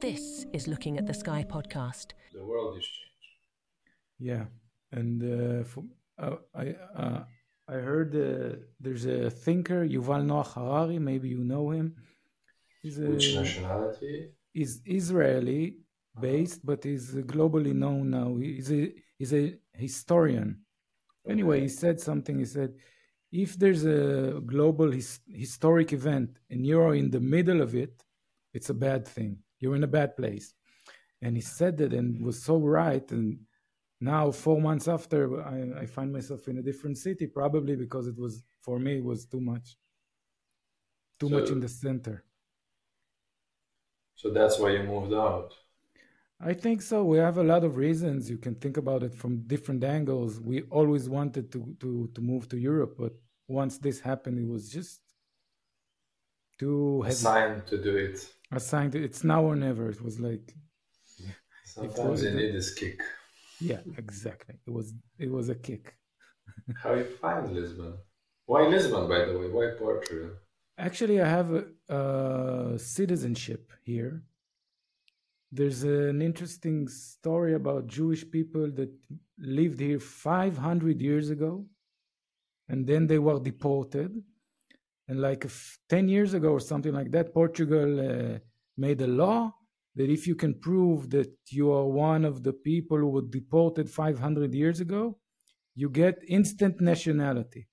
This is Looking at the Sky podcast. The world is changing. Yeah, and uh, for, uh, I uh, I heard uh, there's a thinker Yuval Noah Harari. Maybe you know him. He's a, Which nationality? He's Israeli based, but he's globally known now. He's a he's a historian. Okay. Anyway, he said something. He said, if there's a global his, historic event and you're in the middle of it, it's a bad thing. You're in a bad place. And he said that and was so right. And now, four months after, I, I find myself in a different city, probably because it was for me it was too much, too so, much in the center. So that's why you moved out. I think so. We have a lot of reasons. You can think about it from different angles. We always wanted to to to move to Europe, but once this happened, it was just too heavy. to do it. Assigned. It's now or never. It was like sometimes you need this kick. Yeah, exactly. It was it was a kick. How you find Lisbon? Why Lisbon, by the way? Why Portugal? Actually, I have a, a citizenship here there's an interesting story about Jewish people that lived here 500 years ago and then they were deported. And like 10 years ago or something like that, Portugal uh, made a law that if you can prove that you are one of the people who were deported 500 years ago, you get instant nationality.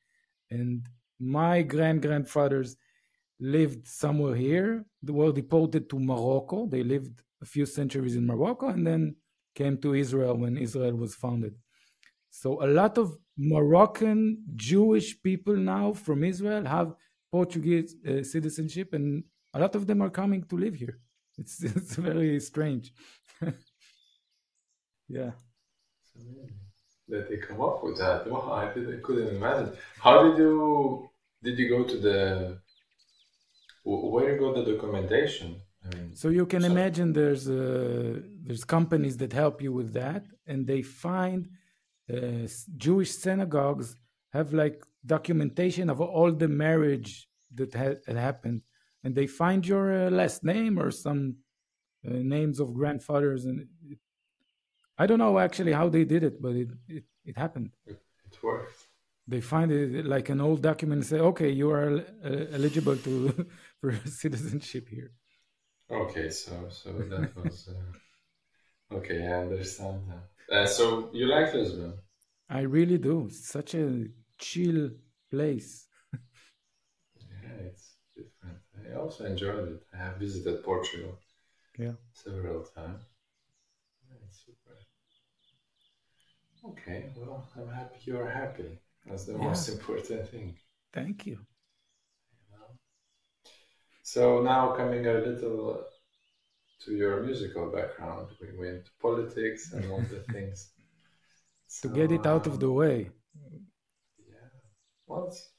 And my grand grandfathers lived somewhere here. They were deported to Morocco. They lived a few centuries in Morocco and then came to Israel when Israel was founded. So a lot of Moroccan Jewish people now from Israel have Portuguese uh, citizenship, and a lot of them are coming to live here. It's it's very strange. yeah. That they come up with that. Well, I, did, I couldn't imagine. How did you did you go to the where you got the documentation? so you can so, imagine there's uh, there's companies that help you with that, and they find uh, Jewish synagogues have like documentation of all the marriage that had, happened, and they find your uh, last name or some uh, names of grandfathers, and it, I don't know actually how they did it, but it it, it happened. It, it worked. They find it like an old document and say, okay, you are uh, eligible to for citizenship here. Okay, so so that was uh, okay. I understand that. Uh, so you like Lisbon? I really do. It's such a chill place. Yeah, it's different. I also enjoyed it. I have visited Portugal. Yeah. Several times. Super. Okay, well, I'm happy you're happy. That's the yeah. most important thing. Thank you. So now coming a little to your musical background, we went to politics and all the things. to get it out of the um, way. Yeah. Well, it's,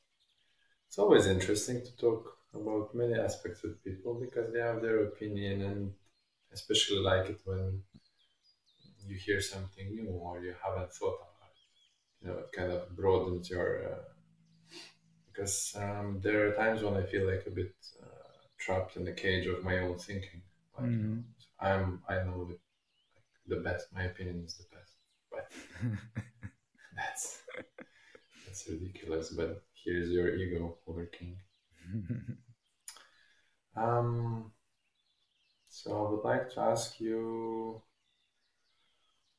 it's always interesting to talk about many aspects with people because they have their opinion and especially like it when you hear something new or you haven't thought about it. You know, it kind of broadens your. Uh, because um, there are times when I feel like a bit uh, trapped in the cage of my own thinking. Like, mm-hmm. I'm I know the, the best. My opinion is the best, but that's that's ridiculous. But here's your ego working. um. So I would like to ask you,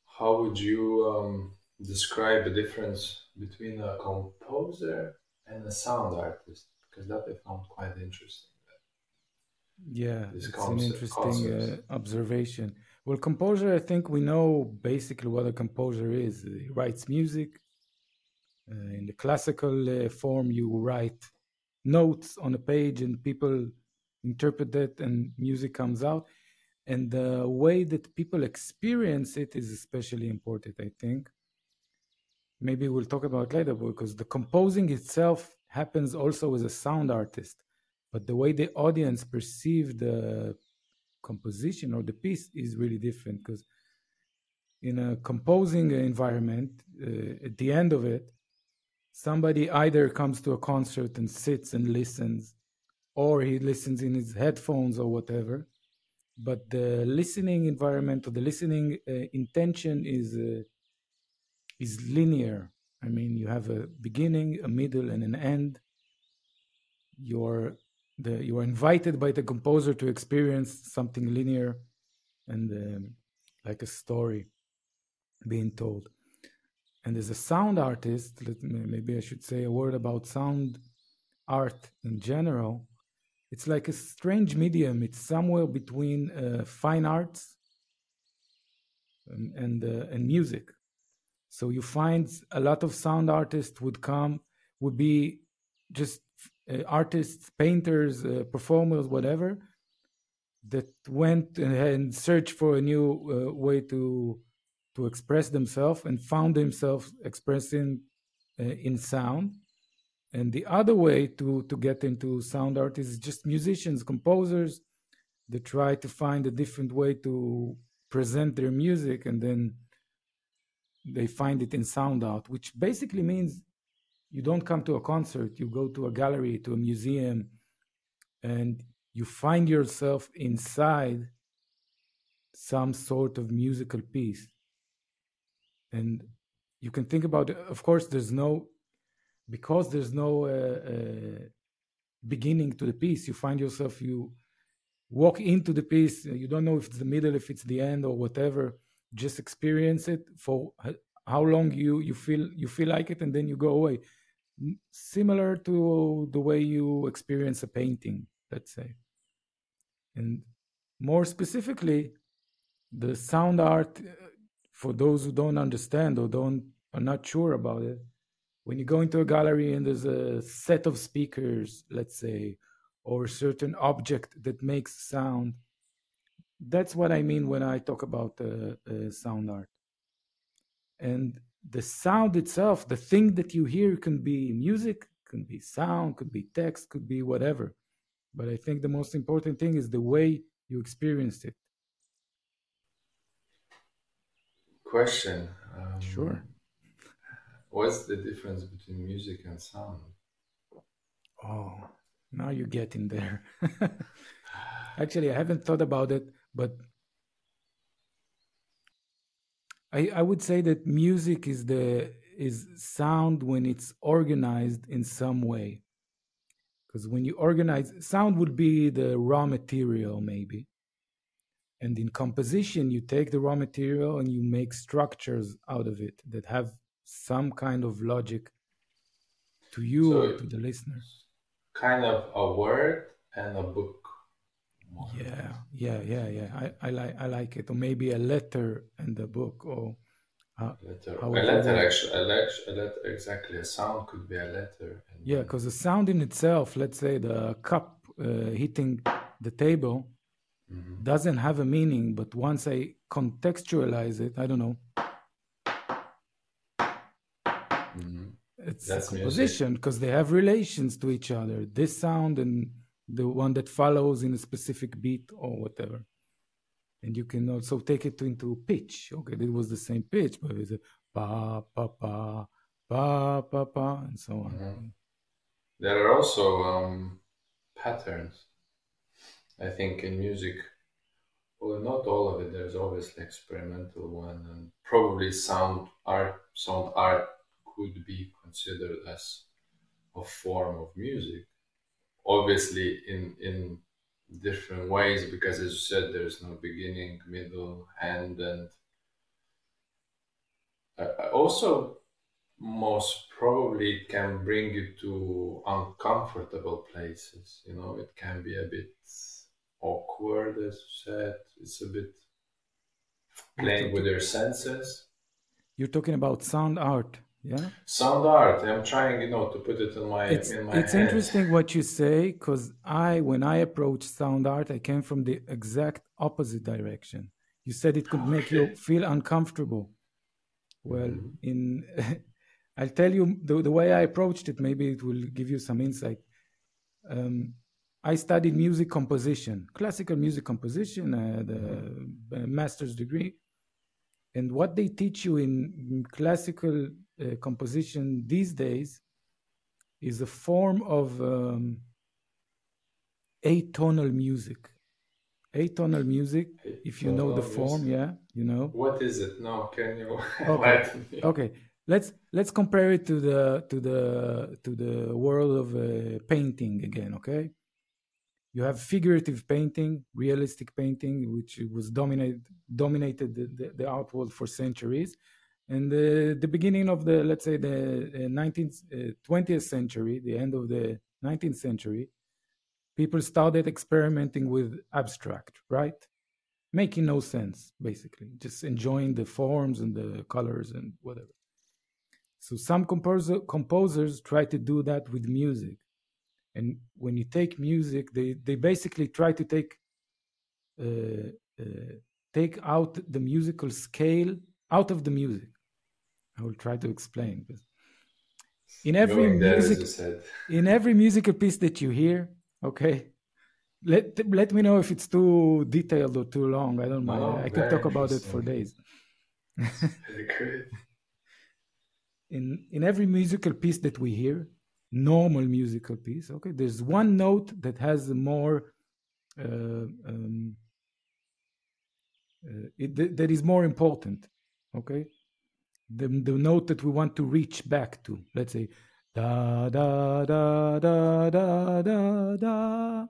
how would you um, describe the difference between a composer and a sound artist? Because that I found quite interesting. Yeah, it's an interesting uh, observation. Well, composer, I think we know basically what a composer is. He writes music. Uh, in the classical uh, form, you write notes on a page and people interpret that and music comes out. And the way that people experience it is especially important, I think. Maybe we'll talk about later because the composing itself happens also as a sound artist but the way the audience perceive the composition or the piece is really different because in a composing environment uh, at the end of it somebody either comes to a concert and sits and listens or he listens in his headphones or whatever but the listening environment or the listening uh, intention is uh, is linear. I mean, you have a beginning, a middle, and an end. You're the you are invited by the composer to experience something linear and um, like a story being told. And as a sound artist, me, maybe I should say a word about sound art in general. It's like a strange medium. It's somewhere between uh, fine arts and and, uh, and music. So you find a lot of sound artists would come, would be just uh, artists, painters, uh, performers, whatever, that went and searched for a new uh, way to to express themselves and found themselves expressing uh, in sound. And the other way to to get into sound art is just musicians, composers that try to find a different way to present their music and then they find it in sound art, which basically means you don't come to a concert, you go to a gallery, to a museum, and you find yourself inside some sort of musical piece. And you can think about it. Of course, there's no, because there's no uh, uh, beginning to the piece, you find yourself, you walk into the piece, you don't know if it's the middle, if it's the end, or whatever just experience it for how long you you feel you feel like it and then you go away similar to the way you experience a painting let's say and more specifically the sound art for those who don't understand or don't are not sure about it when you go into a gallery and there's a set of speakers let's say or a certain object that makes sound that's what I mean when I talk about uh, uh, sound art. And the sound itself, the thing that you hear can be music, can be sound, could be text, could be whatever. But I think the most important thing is the way you experienced it. Question. Um, sure. What's the difference between music and sound? Oh, now you're getting there. Actually, I haven't thought about it but I, I would say that music is the is sound when it's organized in some way because when you organize sound would be the raw material maybe and in composition you take the raw material and you make structures out of it that have some kind of logic to you so or to the listeners kind of a word and a book yeah, yeah, yeah, yeah. I, I like I like it. Or maybe a letter and a book, or uh, letter. a letter actually, a letter, a letter, exactly. A sound could be a letter. yeah, because the sound in itself, let's say the cup uh, hitting the table, mm-hmm. doesn't have a meaning. But once I contextualize it, I don't know. Mm-hmm. It's That's a composition because they have relations to each other. This sound and the one that follows in a specific beat or whatever. And you can also take it into pitch. Okay, it was the same pitch, but it's a pa pa pa pa pa pa and so on. Mm-hmm. There are also um, patterns. I think in music, well, not all of it. There's obviously experimental one, and probably sound art. Sound art could be considered as a form of music obviously in in different ways because as you said there's no beginning middle end and uh, also most probably it can bring you to uncomfortable places you know it can be a bit awkward as you said. It's a bit playing with your senses. You're talking about sound art yeah? Sound art. I'm trying you know to put it in my it's, in my it's head. interesting what you say because i when i approached sound art i came from the exact opposite direction. You said it could okay. make you feel uncomfortable. Well mm-hmm. in i'll tell you the, the way i approached it maybe it will give you some insight. Um, i studied music composition classical music composition uh, the mm-hmm. master's degree and what they teach you in classical uh, composition these days is a form of um, atonal music. atonal music. If you know the Atonal form, yeah, you know. What is it? No, can you Okay. Okay, let's let's compare it to the to the to the world of uh, painting again. Okay, you have figurative painting, realistic painting, which was dominated dominated the, the, the art world for centuries, and the the beginning of the let's say the uh, nineteenth twentieth century, the end of the nineteenth century, people started experimenting with abstract, right? Making no sense, basically, just enjoying the forms and the colors and whatever. So some composer, composers try to do that with music. And when you take music, they, they basically try to take uh, uh, take out the musical scale out of the music. I will try to explain. But in every Going there, as music, in every musical piece that you hear, okay, let let me know if it's too detailed or too long. I don't mind. No, I could talk about it for days. In in every musical piece that we hear normal musical piece. Okay, there's one note that has more uh, um, uh, it, th- that is more important. Okay, the the note that we want to reach back to. Let's say da da da da da da da.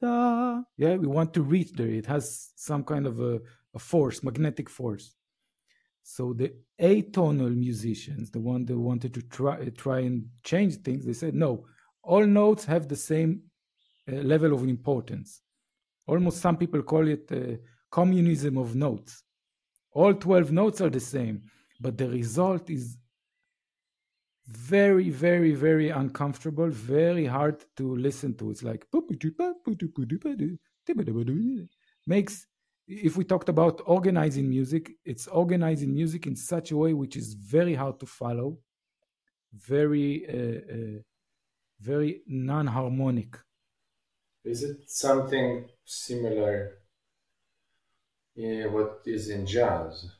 Da. Yeah, we want to reach there. It has some kind of a, a force, magnetic force. So the atonal musicians, the one that wanted to try try and change things, they said no. All notes have the same uh, level of importance. Almost some people call it uh, communism of notes. All twelve notes are the same, but the result is very, very, very uncomfortable, very hard to listen to. It's like makes if we talked about organizing music, it's organizing music in such a way which is very hard to follow, very, uh, uh, very non-harmonic. Is it something similar? Yeah, what is in jazz?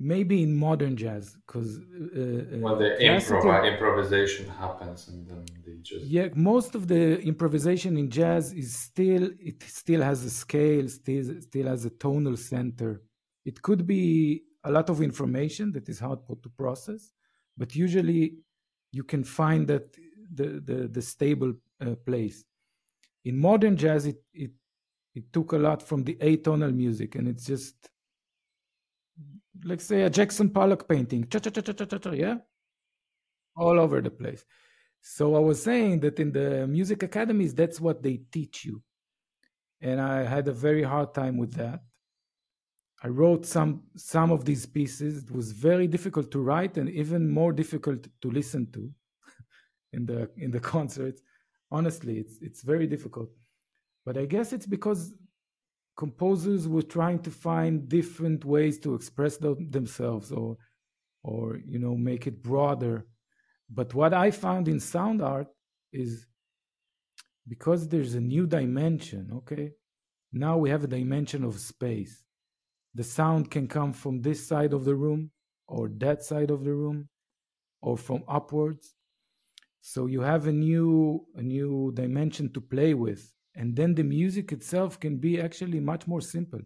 Maybe in modern jazz, because uh, uh, When the improv- improvisation happens and then they just yeah, most of the improvisation in jazz is still it still has a scale, still still has a tonal center. It could be a lot of information that is hard to process, but usually you can find that the the, the stable uh, place. In modern jazz, it, it it took a lot from the atonal music, and it's just like say a Jackson Pollock painting, cha cha cha cha cha, cha, yeah, all over the place. So I was saying that in the music academies, that's what they teach you. And I had a very hard time with that. I wrote some some of these pieces. It was very difficult to write and even more difficult to listen to in the in the concerts. Honestly, it's it's very difficult. But I guess it's because composers were trying to find different ways to express them, themselves or or you know make it broader but what I found in sound art is because there's a new dimension, okay? Now we have a dimension of space. The sound can come from this side of the room or that side of the room or from upwards. So you have a new a new dimension to play with. And then the music itself can be actually much more simple,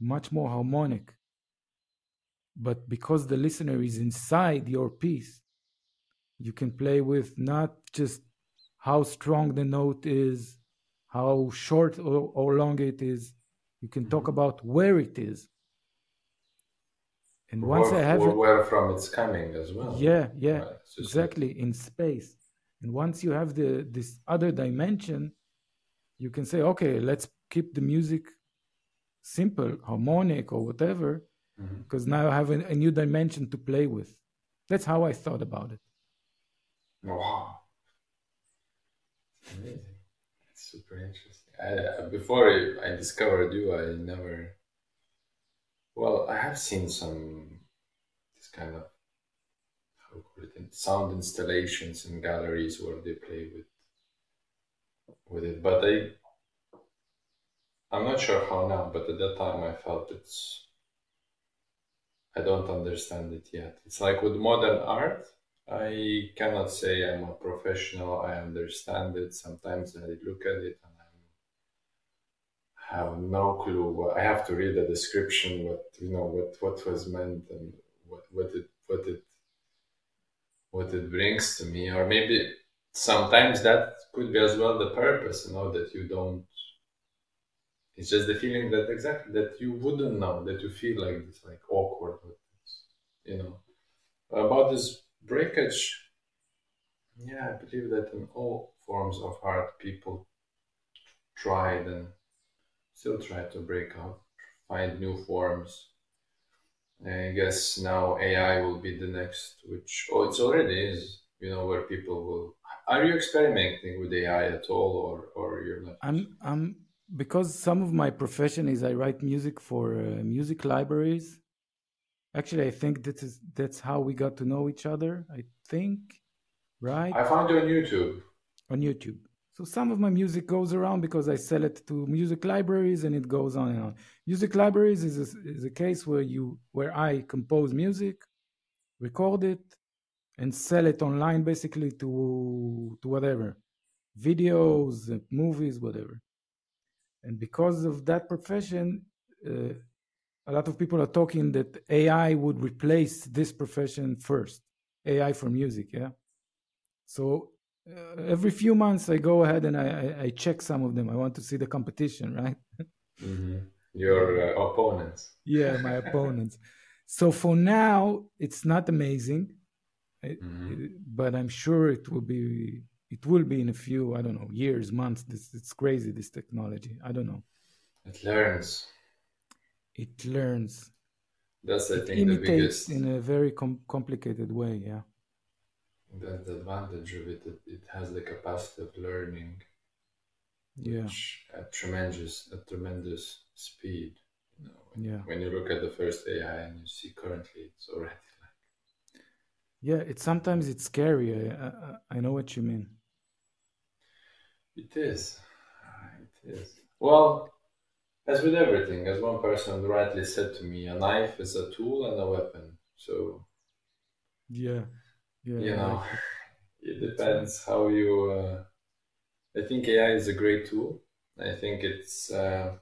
much more harmonic. But because the listener is inside your piece, you can play with not just how strong the note is, how short or, or long it is. You can talk mm-hmm. about where it is. And once or, I have or it, where from it's coming as well. yeah, yeah, Right, exactly in space. And once you have the this other dimension, you can say, okay, let's keep the music simple, harmonic, or whatever, mm-hmm. because now I have a, a new dimension to play with. That's how I thought about it. Wow. Amazing. It's super interesting. I, uh, before I, discovered you, I never. Well, I have seen some this kind of how call it sound installations in galleries where they play with with it, but I I'm not sure how now, but at that time I felt it's I don't understand it yet. It's like with modern art, I cannot say I'm a professional. I understand it. Sometimes I look at it and I'm have no clue. I have to read the description, what you know, what what was meant and what what it what it what it brings to me, or maybe sometimes that could be as well the purpose. You know that you don't. It's just the feeling that exactly that you wouldn't know that you feel like it's like awkward, you know, about this breakage. Yeah, I believe that in all forms of art, people tried and still try to break out, find new forms. I guess now AI will be the next, which oh, it's already is. You know where people will. Are you experimenting with AI at all, or or you're not? I'm I'm because some of my profession is I write music for uh, music libraries. Actually, I think that is that's how we got to know each other. I think, right? I found you on YouTube. On YouTube. So some of my music goes around because I sell it to music libraries and it goes on and on. Music libraries is a, is a case where you where I compose music, record it, and sell it online basically to to whatever, videos, movies, whatever. And because of that profession, uh, a lot of people are talking that AI would replace this profession first. AI for music, yeah. So uh, every few months I go ahead and I, I, I, check some of them. I want to see the competition, right? Mm-hmm. Your uh, opponents. Yeah, my opponents. So for now, it's not amazing, mm-hmm. but I'm sure it will be. It will be in a few, I don't know, years, months. This it's crazy. This technology. I don't know. It learns. It learns. That's I it think the biggest in a very com- complicated way. Yeah that's the advantage of it. it. It has the capacity of learning, yeah, at tremendous at tremendous speed. You know, when, yeah. when you look at the first AI and you see currently, it's already. Yeah, it's sometimes it's scary. I, I, I know what you mean. It is. It is. Well, as with everything, as one person rightly said to me, a knife is a tool and a weapon. So. Yeah yeah, you know it depends how you uh, i think ai is a great tool i think it's uh,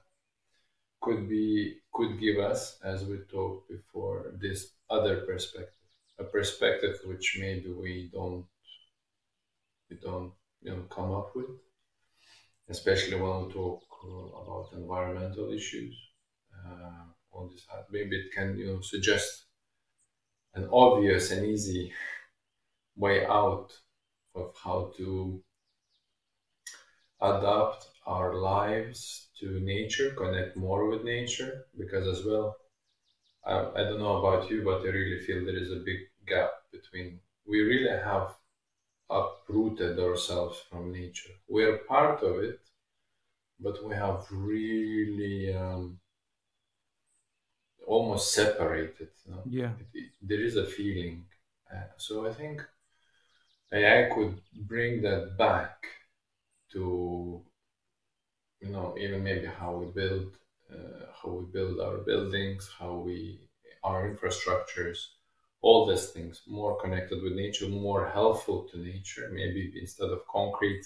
could be could give us as we talked before this other perspective a perspective which maybe we don't we don't you know come up with especially when we talk uh, about environmental issues uh, all this maybe it can you know suggest an obvious and easy way out of how to adapt our lives to nature, connect more with nature, because as well, I, I don't know about you, but I really feel there is a big gap between we really have uprooted ourselves from nature. We are part of it, but we have really um, almost separated. You know? Yeah, it, it, there is a feeling. Uh, so I think AI could bring that back to, you know, even maybe how we build, how we build our buildings, how we, our infrastructures, all these things more connected with nature, more helpful to nature. Maybe instead of concrete,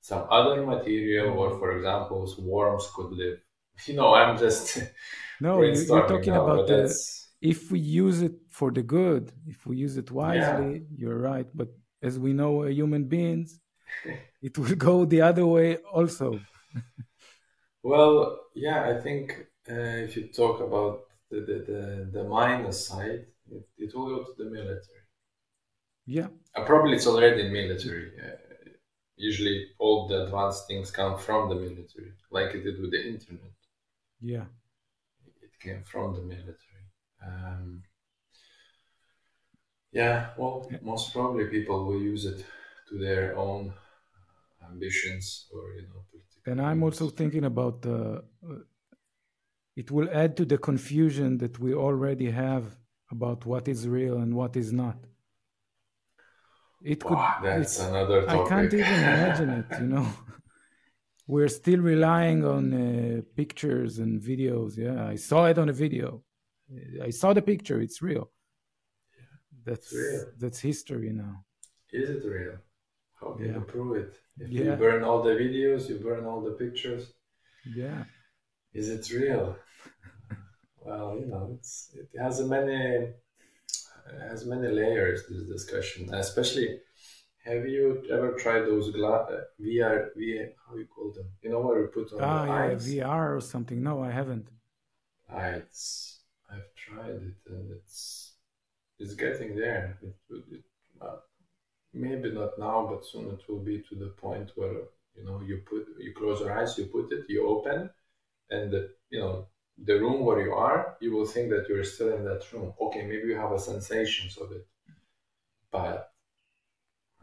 some other material, or for example, worms could live. You know, I'm just no. You're talking now, about the if we use it for the good, if we use it wisely. Yeah. You're right, but as we know uh, human beings it will go the other way also well yeah i think uh, if you talk about the, the, the, the minus side it, it, will go to the military. Yeah. Uh, probably it's already in military uh, usually all the advanced things come from the military like it did with the internet. Yeah. It came from the military. Um, yeah, well, most probably people will use it to their own ambitions or you know. And I'm also thinking about uh, it will add to the confusion that we already have about what is real and what is not. It could. Wow, that's another topic. I can't even imagine it. You know, we're still relying on uh, pictures and videos. Yeah, I saw it on a video. I saw the picture. It's real that's real. that's history now. Is it real? How can yeah. you prove it? If yeah. you burn all the videos, you burn all the pictures. Yeah. Is it real? well, you know, it's it has many it has many layers. This discussion, especially. Have you ever tried those gla- uh, VR, VR, how you call them? You know what we put on Ah, the yeah, eyes? VR or something. No, I haven't. Ah, it's I've tried it and it's it's getting there. It, it uh, maybe not now, but soon it will be to the point where you know you put you close your eyes, you put it, you open, and the you know the room where you are, you will think that you're still in that room. Okay, maybe you have a sensations of it, but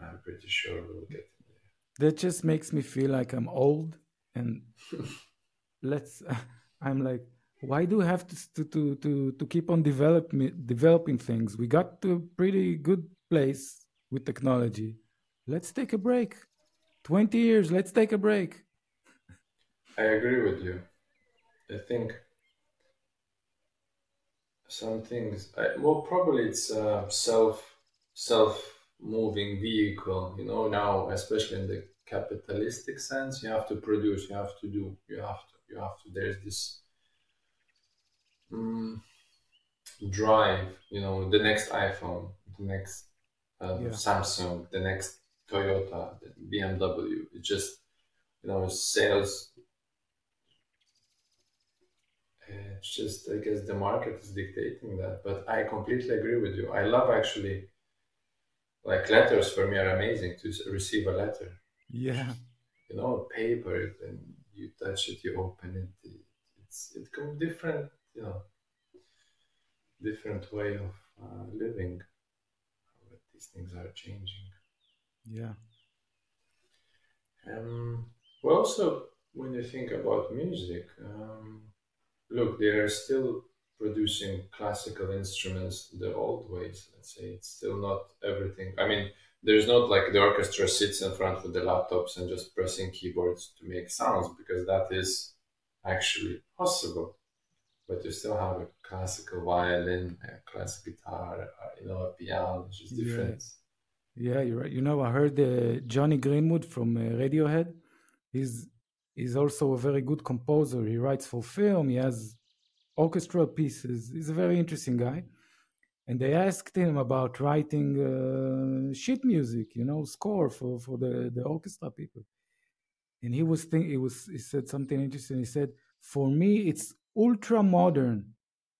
I'm pretty sure we'll get in there. That just makes me feel like I'm old and let's I'm like why do we have to to to to, keep on developing developing things? We got to a pretty good place with technology. Let's take a break. 20 years, let's take a break. I agree with you. I think some things. I, well, probably it's a self self moving vehicle. You know, now especially in the capitalistic sense, you have to produce, you have to do, you have to, you have to. There's this mm, drive. You know, the next iPhone, the next uh, Yeah. Samsung, the next Toyota, the BMW. It just you know sales. It's just i guess the market is dictating that. But i completely agree with you. I love actually like letters. For me are amazing to receive a letter. Yeah. you know paper and you touch it you open it it- it's it comes different you know different way of uh, living these things are changing Yeah. Um, well, also, when you think about music, um, look, they are still producing classical instruments the old ways. Let's say it's still not everything. I mean, there's not like the orchestra sits in front with the laptops and just pressing keyboards to make sounds because that is actually possible. But you still have a classical violin, a classic guitar, you know, a piano, which is Yeah. different. Yeah, you're right. You know, I heard uh, Jonny Greenwood from uh, Radiohead. He's he's also a very good composer. He writes for film. He has orchestral pieces. He's a very interesting guy. And they asked him about writing uh, sheet music, you know, score for for the the orchestra people. And he was think he was he said something interesting. He said, "For me, it's ultra modern.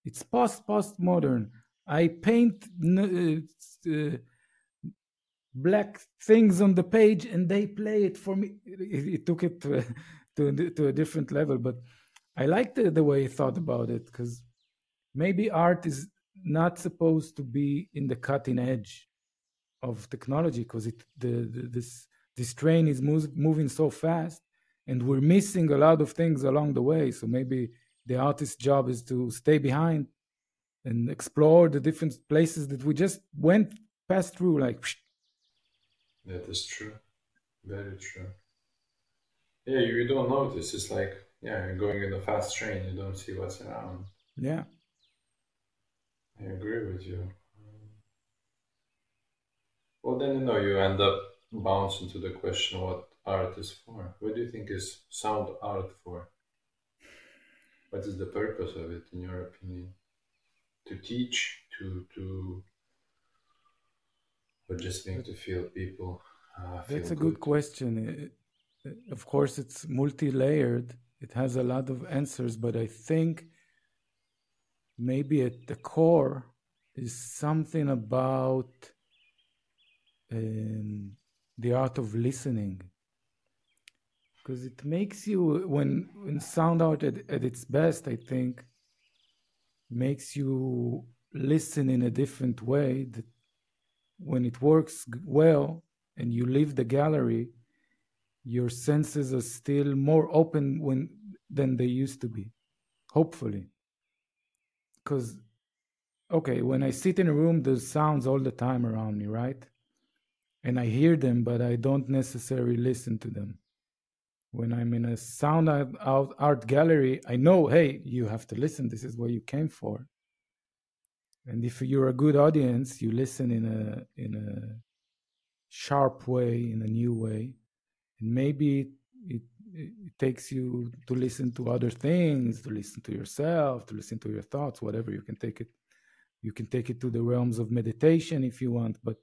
It's post post modern. I paint." uh, black things on the page and they play it for me it, it took it to, to to a different level but i liked the, the way he thought about it because maybe art is not supposed to be in the cutting edge of technology because it the, the this this train is move, moving so fast and we're missing a lot of things along the way so maybe the artist's job is to stay behind and explore the different places that we just went past through like That is true. Very true. Yeah, you, you don't notice. It's like, yeah, you're going in a fast train, you don't see what's around. yeah I agree with you. Well, then, you know, you end up bouncing to the question what art is for. What do you think is sound art for? What is the purpose of it, in your opinion? To teach, to, to, or just make to feel people uh, feel That's a good question. It- of course, it's multi layered, it has a lot of answers, but I think maybe at the core is something about um, the art of listening. Because it makes you, when, when sound art at, at its best, I think, makes you listen in a different way that when it works well and you leave the gallery, your senses are still more open when than they used to be. Hopefully, because okay, when I sit in a room, there's sounds all the time around me, right? And I hear them, but I don't necessarily listen to them. When I'm in a sound art, gallery, I know, hey, you have to listen. This is what you came for. And if you're a good audience, you listen in a in a sharp way, in a new way, and maybe it it, it takes you to listen to other things, to listen to yourself, to listen to your thoughts, whatever. You can take it. You can take it to the realms of meditation if you want, but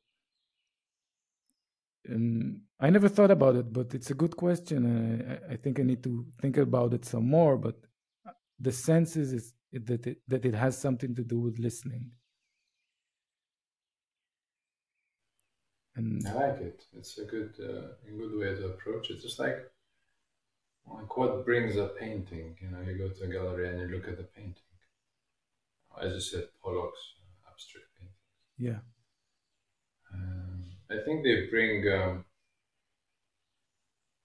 um, I never thought about it, but it's a good question. I, I, think I need to think about it some more. But the senses is that it, that it has something to do with listening. And I like it. It's a good, uh, a good way to approach it. Just like, like what brings a painting. You know, you go to a gallery and you look at the painting. As you said, Pollock's uh, abstract painting. Yeah. I think they bring um,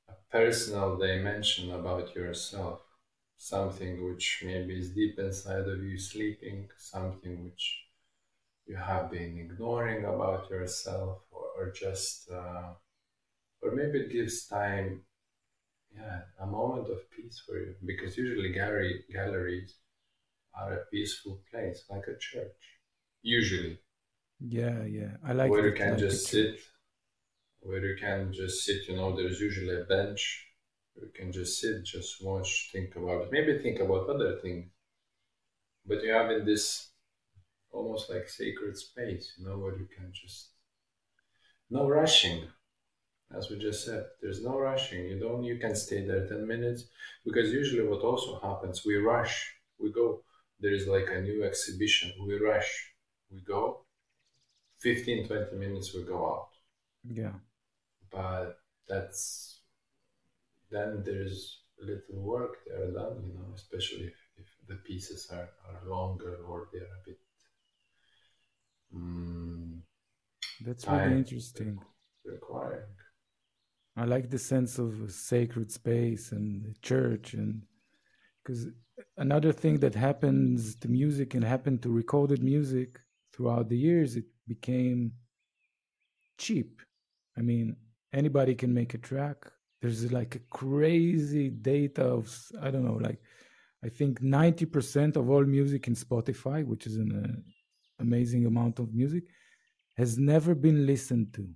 a personal dimension about yourself, something which maybe is deep inside of you sleeping, something which you have been ignoring about yourself, or, or just, uh, or maybe it gives time, yeah, a moment of peace for you, because usually gallery, galleries are a peaceful place, like a church, usually yeah, yeah. I like where you can just sit, where you can just sit. You know, there's usually a bench. You can just sit, just watch, think about it. Maybe think about other things. But you have in this almost like sacred space, you know, where you can just no rushing. As we just said, there's no rushing. You don't. You can stay there ten minutes because usually what also happens, we rush. We go. There is like a new exhibition. We rush. We go 15 20 minutes will go out. Yeah. But that's then there's little work there done you know especially if, if the pieces are, are longer or they're a bit um, that's really interesting. requiring. I like the sense of sacred space and church and because another thing that happens to music and happened to recorded music throughout the years it became cheap. I mean, anybody can make a track. There's like a crazy data of, I don't know, like, I think 90% of all music in Spotify, which is an uh, amazing amount of music, has never been listened to.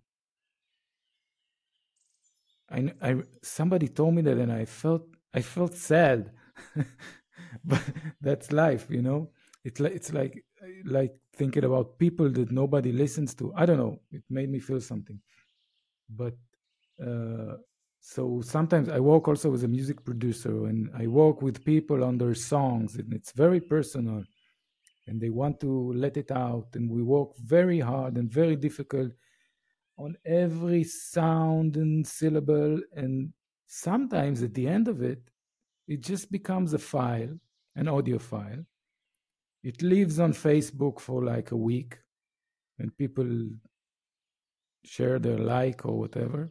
I, I somebody told me that and I felt I felt sad, but that's life, you know. It's like it's like like thinking about people that nobody listens to. I don't know. It made me feel something. But uh, so sometimes I work also as a music producer and I work with people on their songs and it's very personal and they want to let it out and we work very hard and very difficult on every sound and syllable and sometimes at the end of it it just becomes a file an audio file it lives on Facebook for like a week and people share their like or whatever.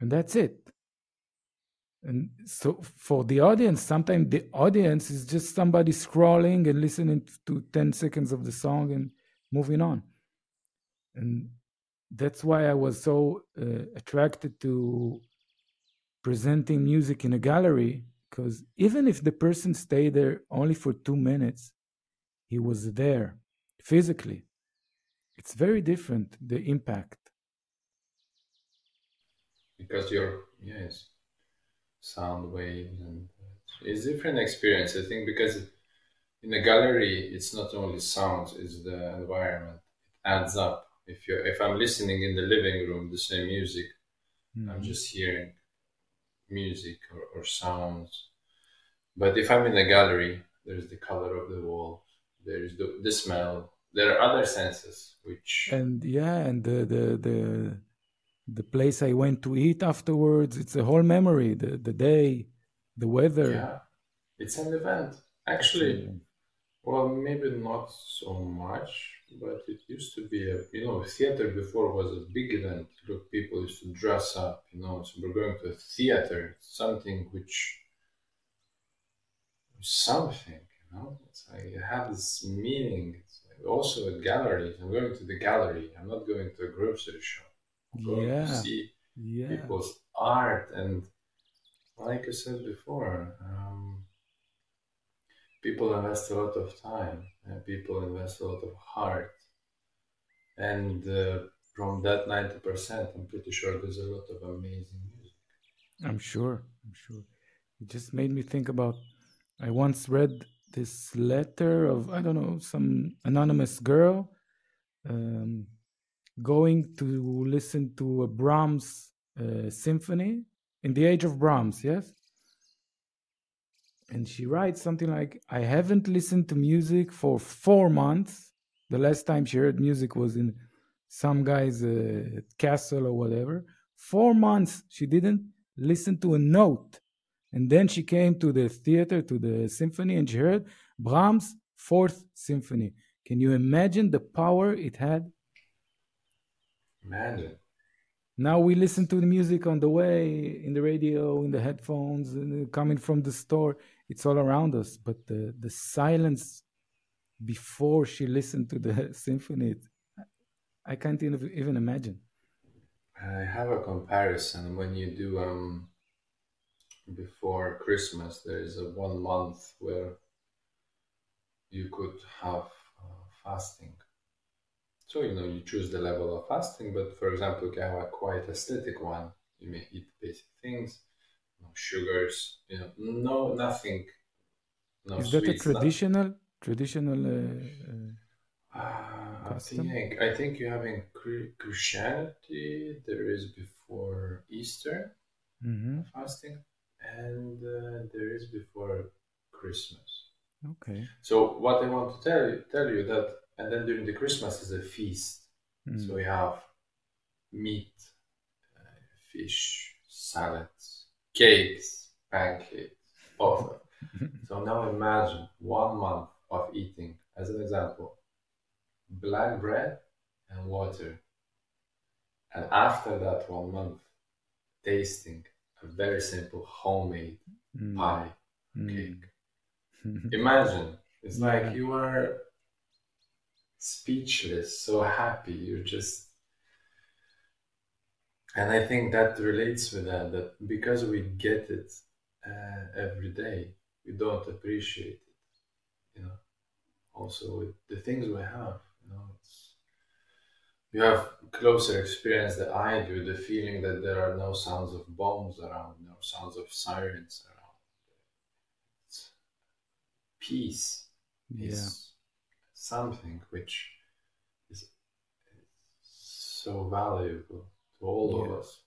And that's it. And so for the audience, sometimes the audience is just somebody scrolling and listening to 10 seconds of the song and moving on. And that's why I was so uh, attracted to presenting music in a gallery because even if the person stayed there only for two minutes, he was there physically. It's very different, the impact. Because your yes, sound waves and it's different experience. I think because in a gallery, it's not only sounds; it's the environment. It adds up. If you if I'm listening in the living room, the same music, mm-hmm. I'm just hearing music or, or sounds. But if I'm in a gallery, there's the color of the wall, there is the, the smell. There are other senses which and yeah and the the the the place i went to eat afterwards it's a whole memory the the day the weather. Yeah it's an event. Actually well maybe not so much but it used to be a you know theater before was a big event. Look people used to dress up you know so we're going to a theater something which something know, it's like it has this meaning. It's like also a gallery. I'm going to the gallery. I'm not going to a grocery shop. I'm going yeah. to see yeah. people's art and, like I said before, um, people invest a lot of time and people invest a lot of heart. And uh, from that 90%, I'm pretty sure there's a lot of amazing music. I'm sure. I'm sure. it just made me think about. I once read this letter of I don't know some anonymous girl um, going to listen to a Brahms uh, symphony in the age of Brahms, yes. And she writes something like, "I haven't listened to music for four months. The last time she heard music was in some guy's uh, castle or whatever. Four months she didn't listen to a note." And then she came to the theater, to the symphony, and she heard Brahms' Fourth Symphony. Can you imagine the power it had? Imagine. Now we listen to the music on the way, in the radio, in the headphones, coming from the store. It's all around us. But the, the silence before she listened to the symphony, I can't even imagine. I have a comparison when you do um, before Christmas, there is a one month where you could have uh, fasting. So, you know, you choose the level of fasting, but for example, you can have a quite aesthetic one. You may eat basic things, no sugars, you know, no, nothing. No is sweets, that a traditional, not... traditional uh, uh, I think I think you have in Christianity there is before Easter mm-hmm. fasting, and uh, there is before Christmas. Okay. So what I want to tell you, tell you that, and then during the Christmas is a feast. Mm. So we have meat, uh, fish, salads, cakes, pancakes, both. so now imagine one month of eating, as an example, black bread and water. And after that one month, tasting a very simple homemade mm. pie mm. cake. Imagine, it's yeah. like you are speechless, so happy. You're just, and I think that relates with that. That because we get it uh, every day, we don't appreciate it. You know, also with the things we have. You know, it's you have closer experience than I do, the feeling that there are no sounds of bombs around, no sounds of sirens around. It's peace yeah. is something which is so valuable to all yeah. of us.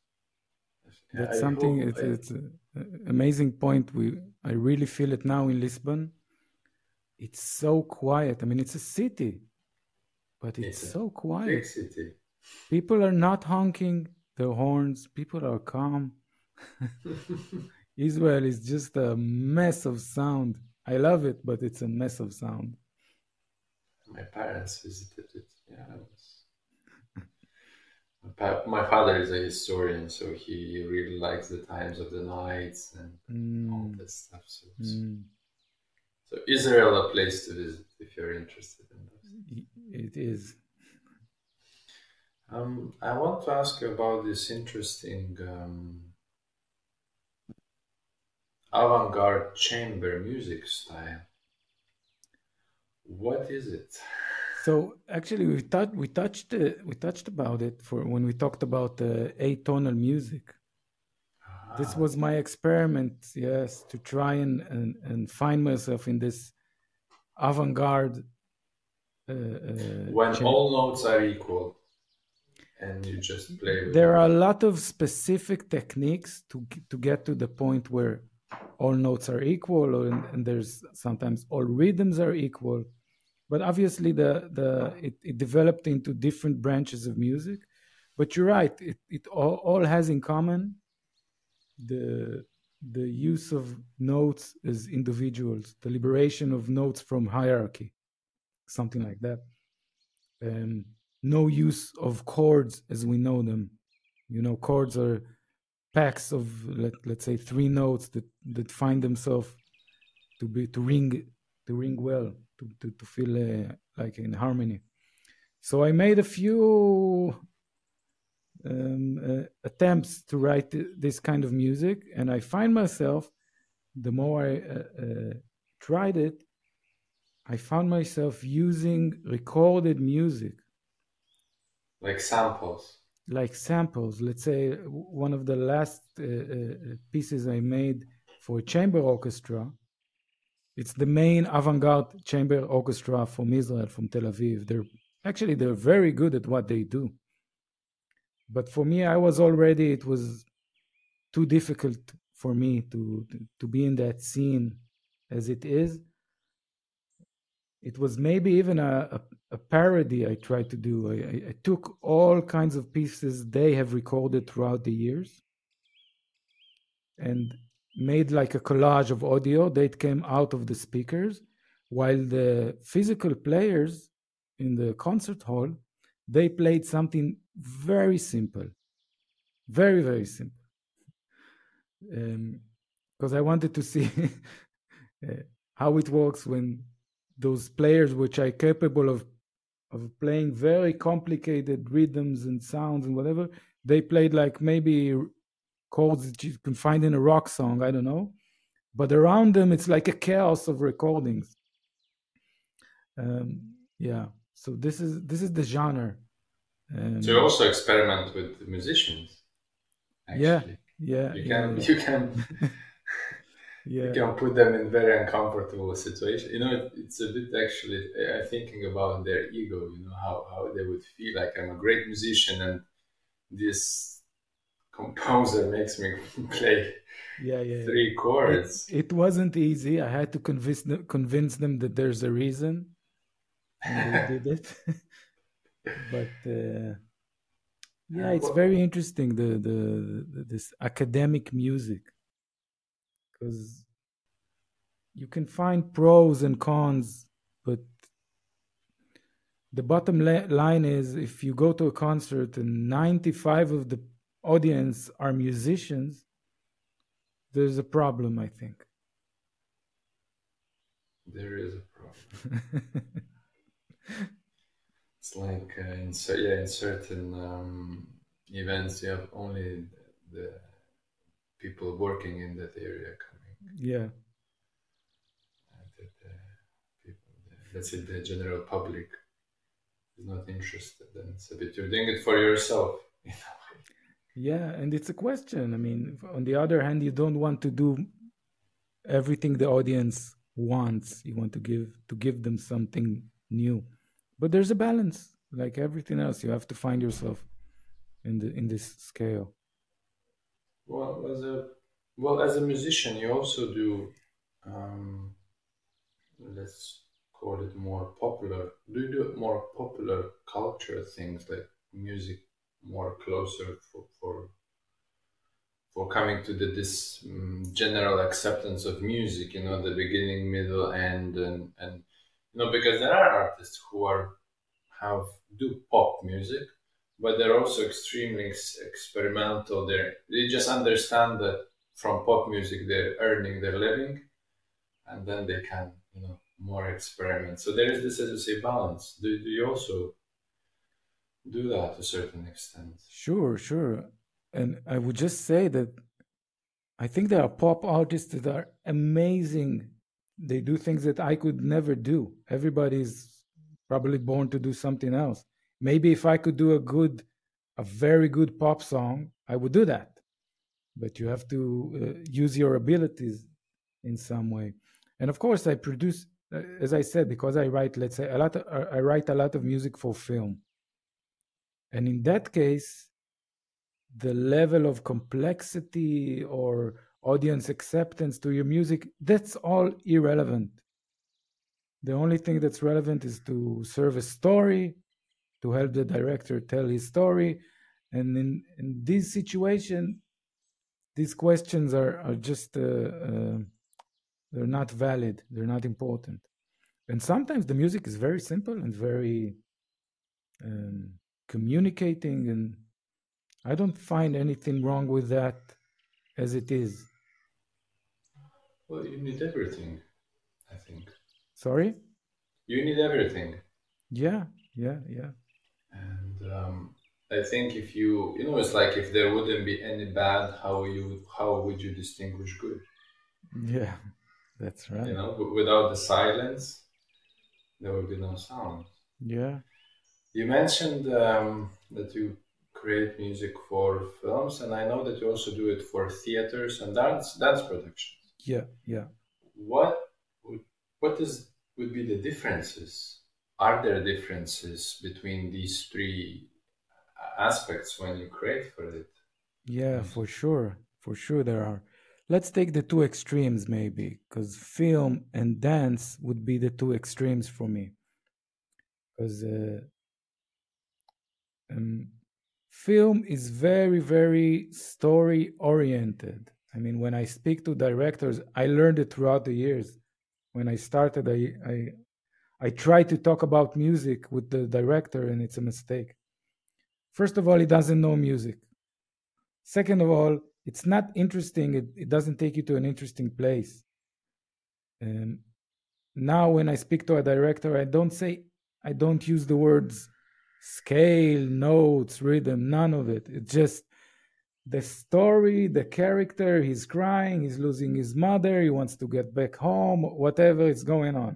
That's I something. It's, it's an amazing point. We I really feel it now in Lisbon. It's so quiet. I mean, it's a city but it's, it's so quiet. city. People are not honking the horns. People are calm. Israel is just a mess of sound. I love it, but it's a mess of sound. My parents visited it. Yeah, was... my, my father is a historian, so he really likes the times of the knights and mm. all this stuff. So, mm. so Israel, a place to visit if you're interested in that it is. Um, I want to ask you about this interesting um, avant-garde chamber music style. What is it? So actually, we touched we touched uh, we touched about it for when we talked about uh, atonal music. Ah. This was my experiment, yes, to try and, and, and find myself in this avant-garde uh, uh, when all notes are equal and you just play there them. are a lot of specific techniques to to get to the point where all notes are equal or, and there's sometimes all rhythms are equal. But obviously the the it, it developed into different branches of music. But you're right it, it all, all has in common. The the use of notes as individuals the liberation of notes from hierarchy something like that. Um, no use of chords as we know them. You know, chords are packs of let let's say three notes that that find themselves to be to ring to ring well to to, to feel uh, like in harmony. So I made a few um, uh, attempts to write this kind of music, and I find myself the more I uh, uh tried it, I found myself using recorded music. Like samples. Like samples. Let's say one of the last uh, uh, pieces I made for a chamber orchestra. It's the main avant-garde chamber orchestra from Israel, from Tel Aviv. They're actually they're very good at what they do. But for me, I was already it was too difficult for me to to, to be in that scene as it is. It was maybe even a, a, a parody I tried to do. I, I, took all kinds of pieces they have recorded throughout the years and made like a collage of audio. That came out of the speakers while the physical players in the concert hall they played something very simple. Very very simple. Because um, i wanted to see uh, how it works when those players which are capable of of playing very complicated rhythms and sounds and whatever they played like maybe chords that you can find in a rock song i don't know. But around them it's like a chaos of recordings. Um, yeah. So this is this is the genre. Um, so you also experiment with musicians actually. yeah yeah you can yeah. you can yeah. you can put them in very uncomfortable situation. You know it, it's a bit actually uh, thinking about their ego you know how, how they would feel like i'm a great musician and this composer makes me play yeah, yeah three chords. it, it, wasn't easy. I had to convince them convince them that there's a reason. And they did it. But uh, yeah it's very interesting the, the, the this academic music because you can find pros and cons, but the bottom line is if you go to a concert and 95 of the audience are musicians, there's a problem, I think. There is a problem. it's like uh, in, yeah, in certain um, events, you have only the people working in that area yeah. That uh, the people, the, let's say the general public is not interested, then it's a bit you're doing it for yourself. Yeah, and it's a question. I mean, on the other hand, you don't want to do everything the audience wants. You want to give to give them something new, but there's a balance. Like everything else, you have to find yourself in the in this scale. Well, as a well, as a musician, you also do, um, let's call it more popular. Do you do more popular culture things like music more closer for for, for coming to the, this um, general acceptance of music? You know, the beginning, middle, end, and and you know because there are artists who are have do pop music, but they're also extremely experimental. They they just understand that from pop music they're earning their living and then they can you know more experiment. So there is this as you say balance. Do, do you also do that to a certain extent? Sure sure. And i would just say that i think there are pop artists that are amazing. They do things that i could never do. Everybody's probably born to do something else. Maybe if i could do a good a very good pop song i would do that but you have to uh, use your abilities in some way. And of course, I produce, uh, as I said, because I write, let's say, a lot. Of, uh, I write a lot of music for film, and in that case, the level of complexity or audience acceptance to your music that's all irrelevant. The only thing that's relevant is to serve a story, to help the director tell his story, and in in this situation, these questions are, are just uh, uh, they're not valid they're not important. And sometimes the music is very simple and very um, communicating and i don't find anything wrong with that as it is. Well you need everything i think. Sorry? You need everything. Yeah yeah yeah. And um, I think if you you know it's like if there wouldn't be any bad, how you how would you distinguish good? Yeah, that's right. You know, without the silence, there would be no sound. Yeah. You mentioned um, that you create music for films, and I know that you also do it for theaters and dance dance productions. Yeah, yeah. What would, what is would be the differences? Are there differences between these three aspects when you create for it? Yeah, for sure. For sure there are. Let's take the two extremes maybe, because film and dance would be the two extremes for me. Because uh, um, film is very, very story oriented. I mean, when I speak to directors, I learned it throughout the years. When I started, I, I, I try to talk about music with the director, and it's a mistake. First of all, he doesn't know music. Second of all, it's not interesting. It, it doesn't take you to an interesting place. And now, when I speak to a director, I don't say, I don't use the words scale, notes, rhythm, none of it. It's just the story, the character, he's crying, he's losing his mother, he wants to get back home, whatever is going on.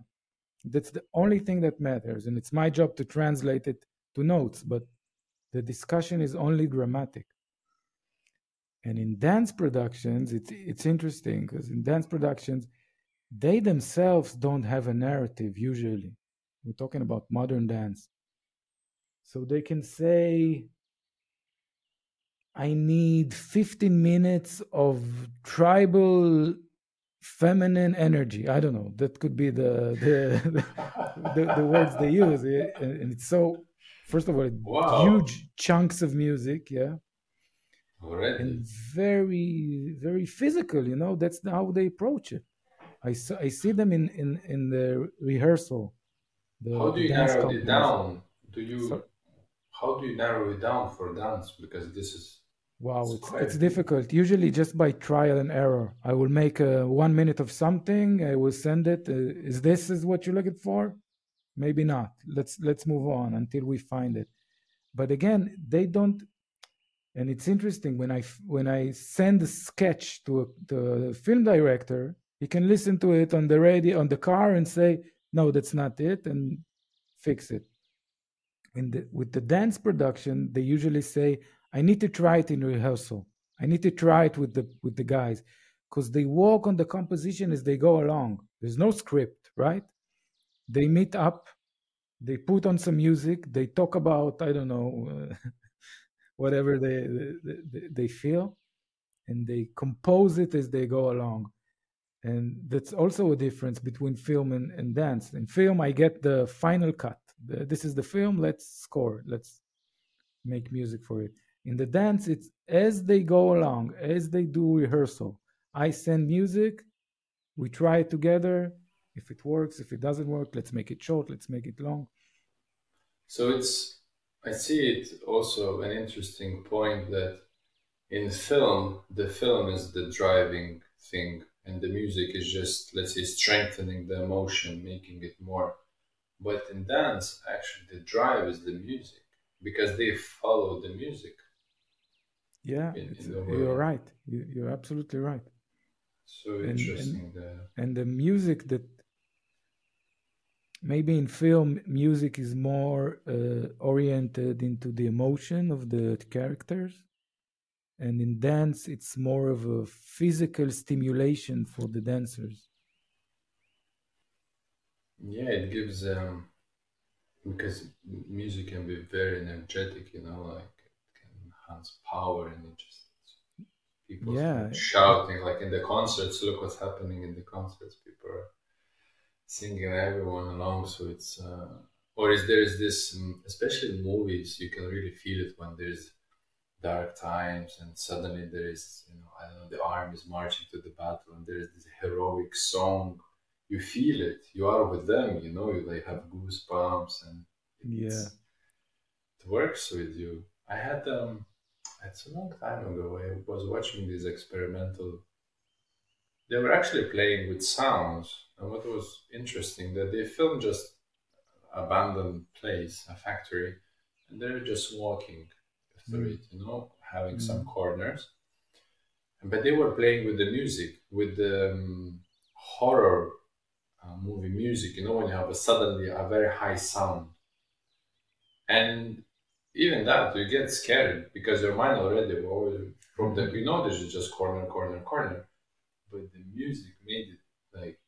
That's the only thing that matters. And it's my job to translate it to notes, but the discussion is only dramatic. And in dance productions, it's, it's interesting because in dance productions, they themselves don't have a narrative usually. We're talking about modern dance. So they can say, I need 15 minutes of tribal feminine energy. I don't know. That could be the the, the, the words they use. Eh, and it's so, first of all, wow. huge chunks of music, yeah. Already. And very, very physical, you know, that's how they approach it. I, I see them in, in, in the rehearsal. The how do you narrow it down? Do you so, how do you narrow it down for dance? Because this is Wow, it's, it's difficult. Usually, just by trial and error. I will make a one minute of something. I will send it. Uh, is this is what you're looking for? Maybe not. Let's let's move on until we find it. But again, they don't. And it's interesting when I when I send a sketch to the film director, he can listen to it on the radio on the car and say, "No, that's not it," and fix it. The, with the dance production, they usually say, I need to try it in rehearsal. I need to try it with the with the guys because they work on the composition as they go along. There's no script, right? They meet up, they put on some music, they talk about I don't know whatever they, they they feel, and they compose it as they go along. And that's also a difference between film and, and dance. In film, I get the final cut. This is the film. Let's score. Let's make music for it in the dance, it's as they go along, as they do rehearsal. I send music, we try it together. If it works, if it doesn't work, let's make it short, let's make it long. So it's, I see it also an interesting point that in film, the film is the driving thing, and the music is just, let's say, strengthening the emotion, making it more. But in dance, actually, the drive is the music because they follow the music. Yeah, in, in you're right. You, are absolutely right. So interesting. And, and, and the music that maybe in film music is more uh, oriented into the emotion of the characters. And in dance it's more of a physical stimulation for the dancers. Yeah it gives um because music can be very energetic you know like it can enhance power and it just people yeah. shouting like in the concerts. Look what's happening in the concerts. People are singing everyone along so it's uh, or is there's this um, especially in movies you can really feel it when there's dark times and suddenly there is you know i don't know the army is marching to the battle and there's this heroic song you feel it you are with them you know you like have goosebumps and yeah it works with you i had um it's a long time ago. I was watching these experimental. They were actually playing with sounds, and what was interesting that they filmed just abandoned place, a factory, and they're just walking through mm. it, you know, having mm. some corners. But they were playing with the music, with the um, horror uh, movie music, you know, when you have a suddenly a very high sound. And even that you get scared because your mind already from the you know this is just corner corner corner but the music made it like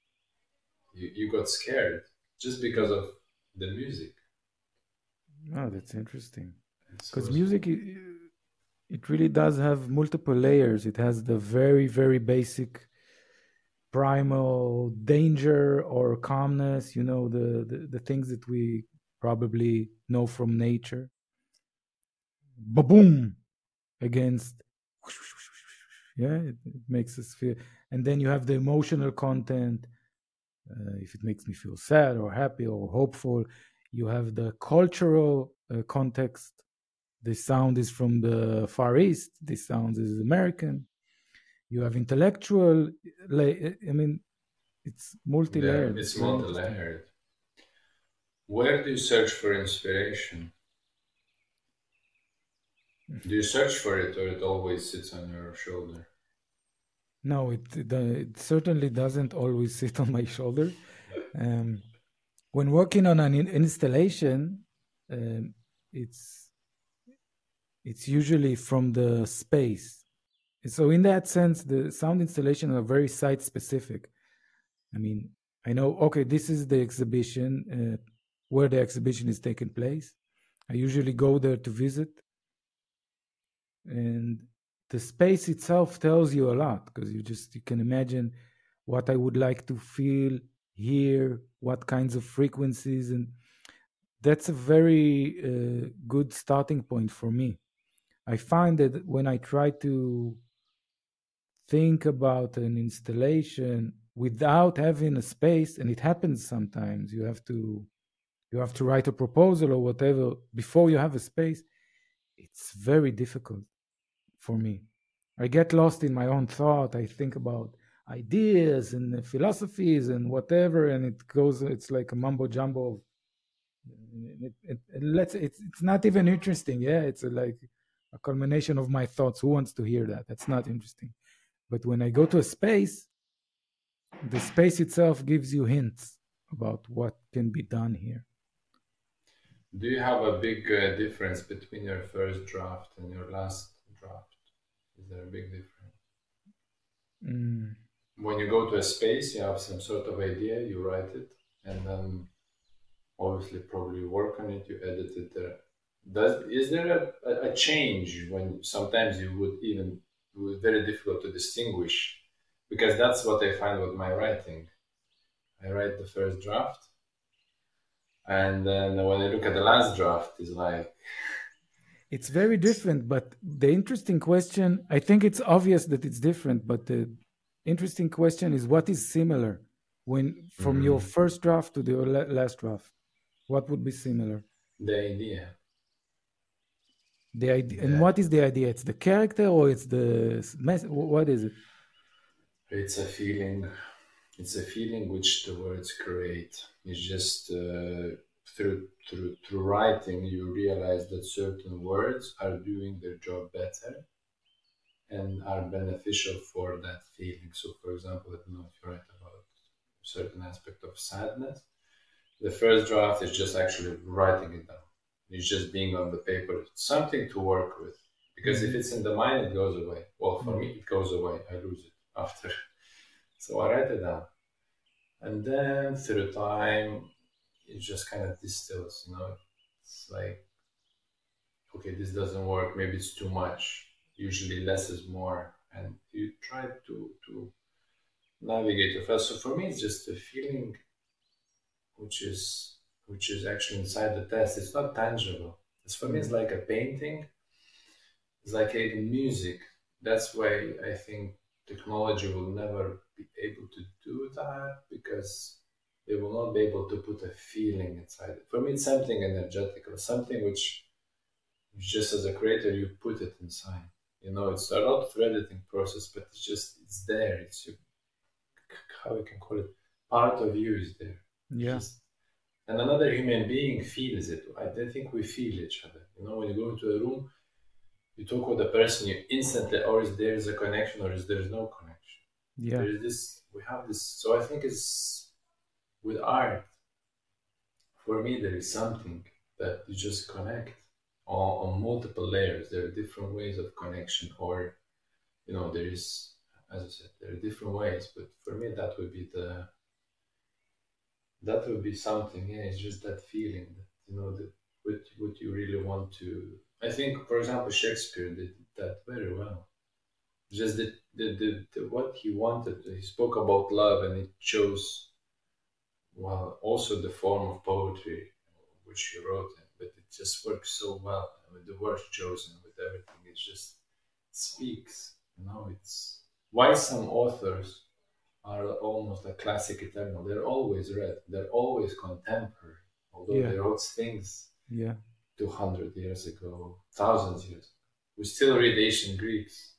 you, you got scared just because of the music. Oh, that's interesting. Because also- music, i- it really does have multiple layers. It has the very, very basic primal danger or calmness, you know, the, the, the things that we probably know from nature. Ba-boom! Against, yeah, it, it makes us feel. And then you have the emotional content. Uh, if it makes me feel sad or happy or hopeful, you have the cultural uh, context. This sound is from the Far East. This sound is American. You have intellectual. la- I mean, it's multi-layered. Yeah, it's multi-layered. Where do you search for inspiration? Do you search for it, or it always sits on your shoulder? No, it, it, certainly doesn't always sit on my shoulder. Um, when working on an in- installation, um, it's it's usually from the space. So in that sense, the sound installations are very site specific. I mean, I know okay, this is the exhibition uh, where the exhibition is taking place. I usually go there to visit, and the space itself tells you a lot because you just you can imagine what I would like to feel, hear, what kinds of frequencies, and that's a very uh, good starting point for me. I find that when I try to think about an installation without having a space, and it happens sometimes, you have to you have to write a proposal or whatever before you have a space. It's very difficult for me. I get lost in my own thought. I think about ideas and philosophies and whatever, and it goes. It's like a mumbo jumbo. It, it, it let's. It's it's not even interesting. Yeah, it's a, like a culmination of my thoughts. Who wants to hear that? That's not interesting. But when I go to a space, the space itself gives you hints about what can be done here. Do you have a big uh, difference between your first draft and your last draft? Is there a big difference? Mm. When you go to a space, you have some sort of idea, you write it, and then obviously probably work on it, you edit it there. Does is there a, a, a change when sometimes you would even it was very difficult to distinguish because that's what I find with my writing. I write the first draft, and then when I look at the last draft, it's like It's very different, but the interesting question, I think it's obvious that it's different, but the interesting question is what is similar when from your first draft to the last draft? What would be similar? the idea. The idea, and what is the idea? It's the character or it's the mess? What is it? It's a feeling. It's a feeling which the words create. It's just uh, through through through writing you realize that certain words are doing their job better and are beneficial for that feeling. So, for example, I don't know if you write about a certain aspect of sadness. The first draft is just actually writing it down. It's just being on the paper. It's something to work with. Because if mm-hmm. it's in the mind, it goes away. Well, for me, it goes away. I lose it after. So I write it down. And then through time, it just kind of distills, you know. It's like, okay, this doesn't work. Maybe it's too much. Usually less is more. And you try to, to navigate it fast. So for me, it's just a feeling which is which is actually inside the test. It's not tangible. It's for me, it's like a painting. It's like a music. That's why I think technology will never be able to do that because be able to put a feeling inside it. For me, it's something energetic or something which, just as a creator, you put it inside. You know, it's a lot of editing process, but it's just it's there. It's your, how we can call it. Part of you is there. Yeah. Just- and another human being feels it. I don't think we feel each other. You know, when you go into a room, you talk with a person, you instantly, or is there is a connection, or is there no connection? Yeah. There is this. We have this. So I think it's with art. For me, there is something that you just connect on, on multiple layers. There are different ways of connection, or you know, there is as I said, there are different ways, but for me, that would be the that would be something. Yeah, it's just that feeling that you know that what what you really want to. I think, for example, Shakespeare did that very well. Just the the, the, the what he wanted. He spoke about love, and it chose. Well, also the form of poetry which he wrote but it just works so well with the words chosen, with everything. It just speaks. You know, it's why some authors are almost a classic eternal. They're always read. They're always contemporary, although Yeah. they wrote things Yeah. 200 years ago, thousands years ago. We still read ancient Greeks.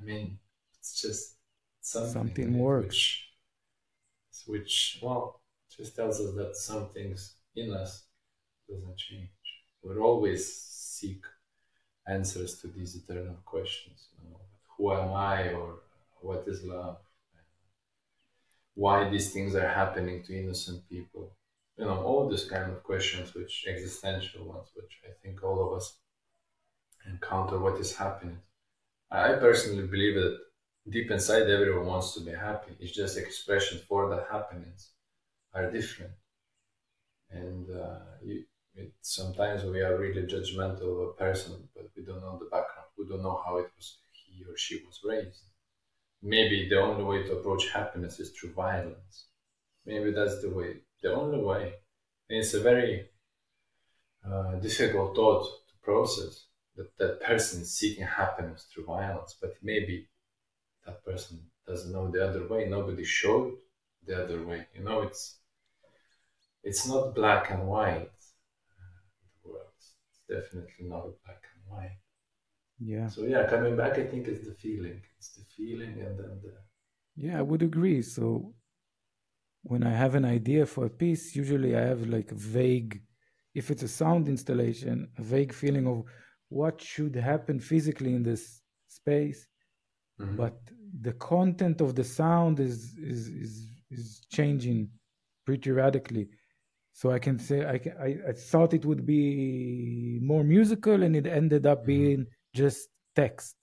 I mean, it's just something, Something works. Which, which, well, just tells us that some things in us doesn't change. We'll always seek answers to these eternal questions. You know, who am I, or what is love? Why these things are happening to innocent people? You know, all these kind of questions, which existential ones, which I think all of us encounter. What is happening? I I personally believe that deep inside, everyone wants to be happy. It's just expression for the happiness are different, and uh, you, it, sometimes we are really judgmental of a person, but we don't know the background. We don't know how it was he or she was raised. Maybe the only way to approach happiness is through violence. Maybe that's the way, the only way. And it's a very uh, difficult thought to process that that person is seeking happiness through violence, but maybe that person doesn't know the other way. Nobody showed the other way. You know, it's it's not black and white. uh, The world, it's definitely not black and white. Yeah. So yeah, coming back, I think it's the feeling. It's the feeling, and then the Yeah, I would agree. So when I have an idea for a piece, usually I have like vague, if it's a sound installation, a vague feeling of what should happen physically in this space. Mhm. But the content of the sound is is is, is changing pretty radically. So I can say I, can, I I thought it would be more musical, and it ended up Mhm. being just text.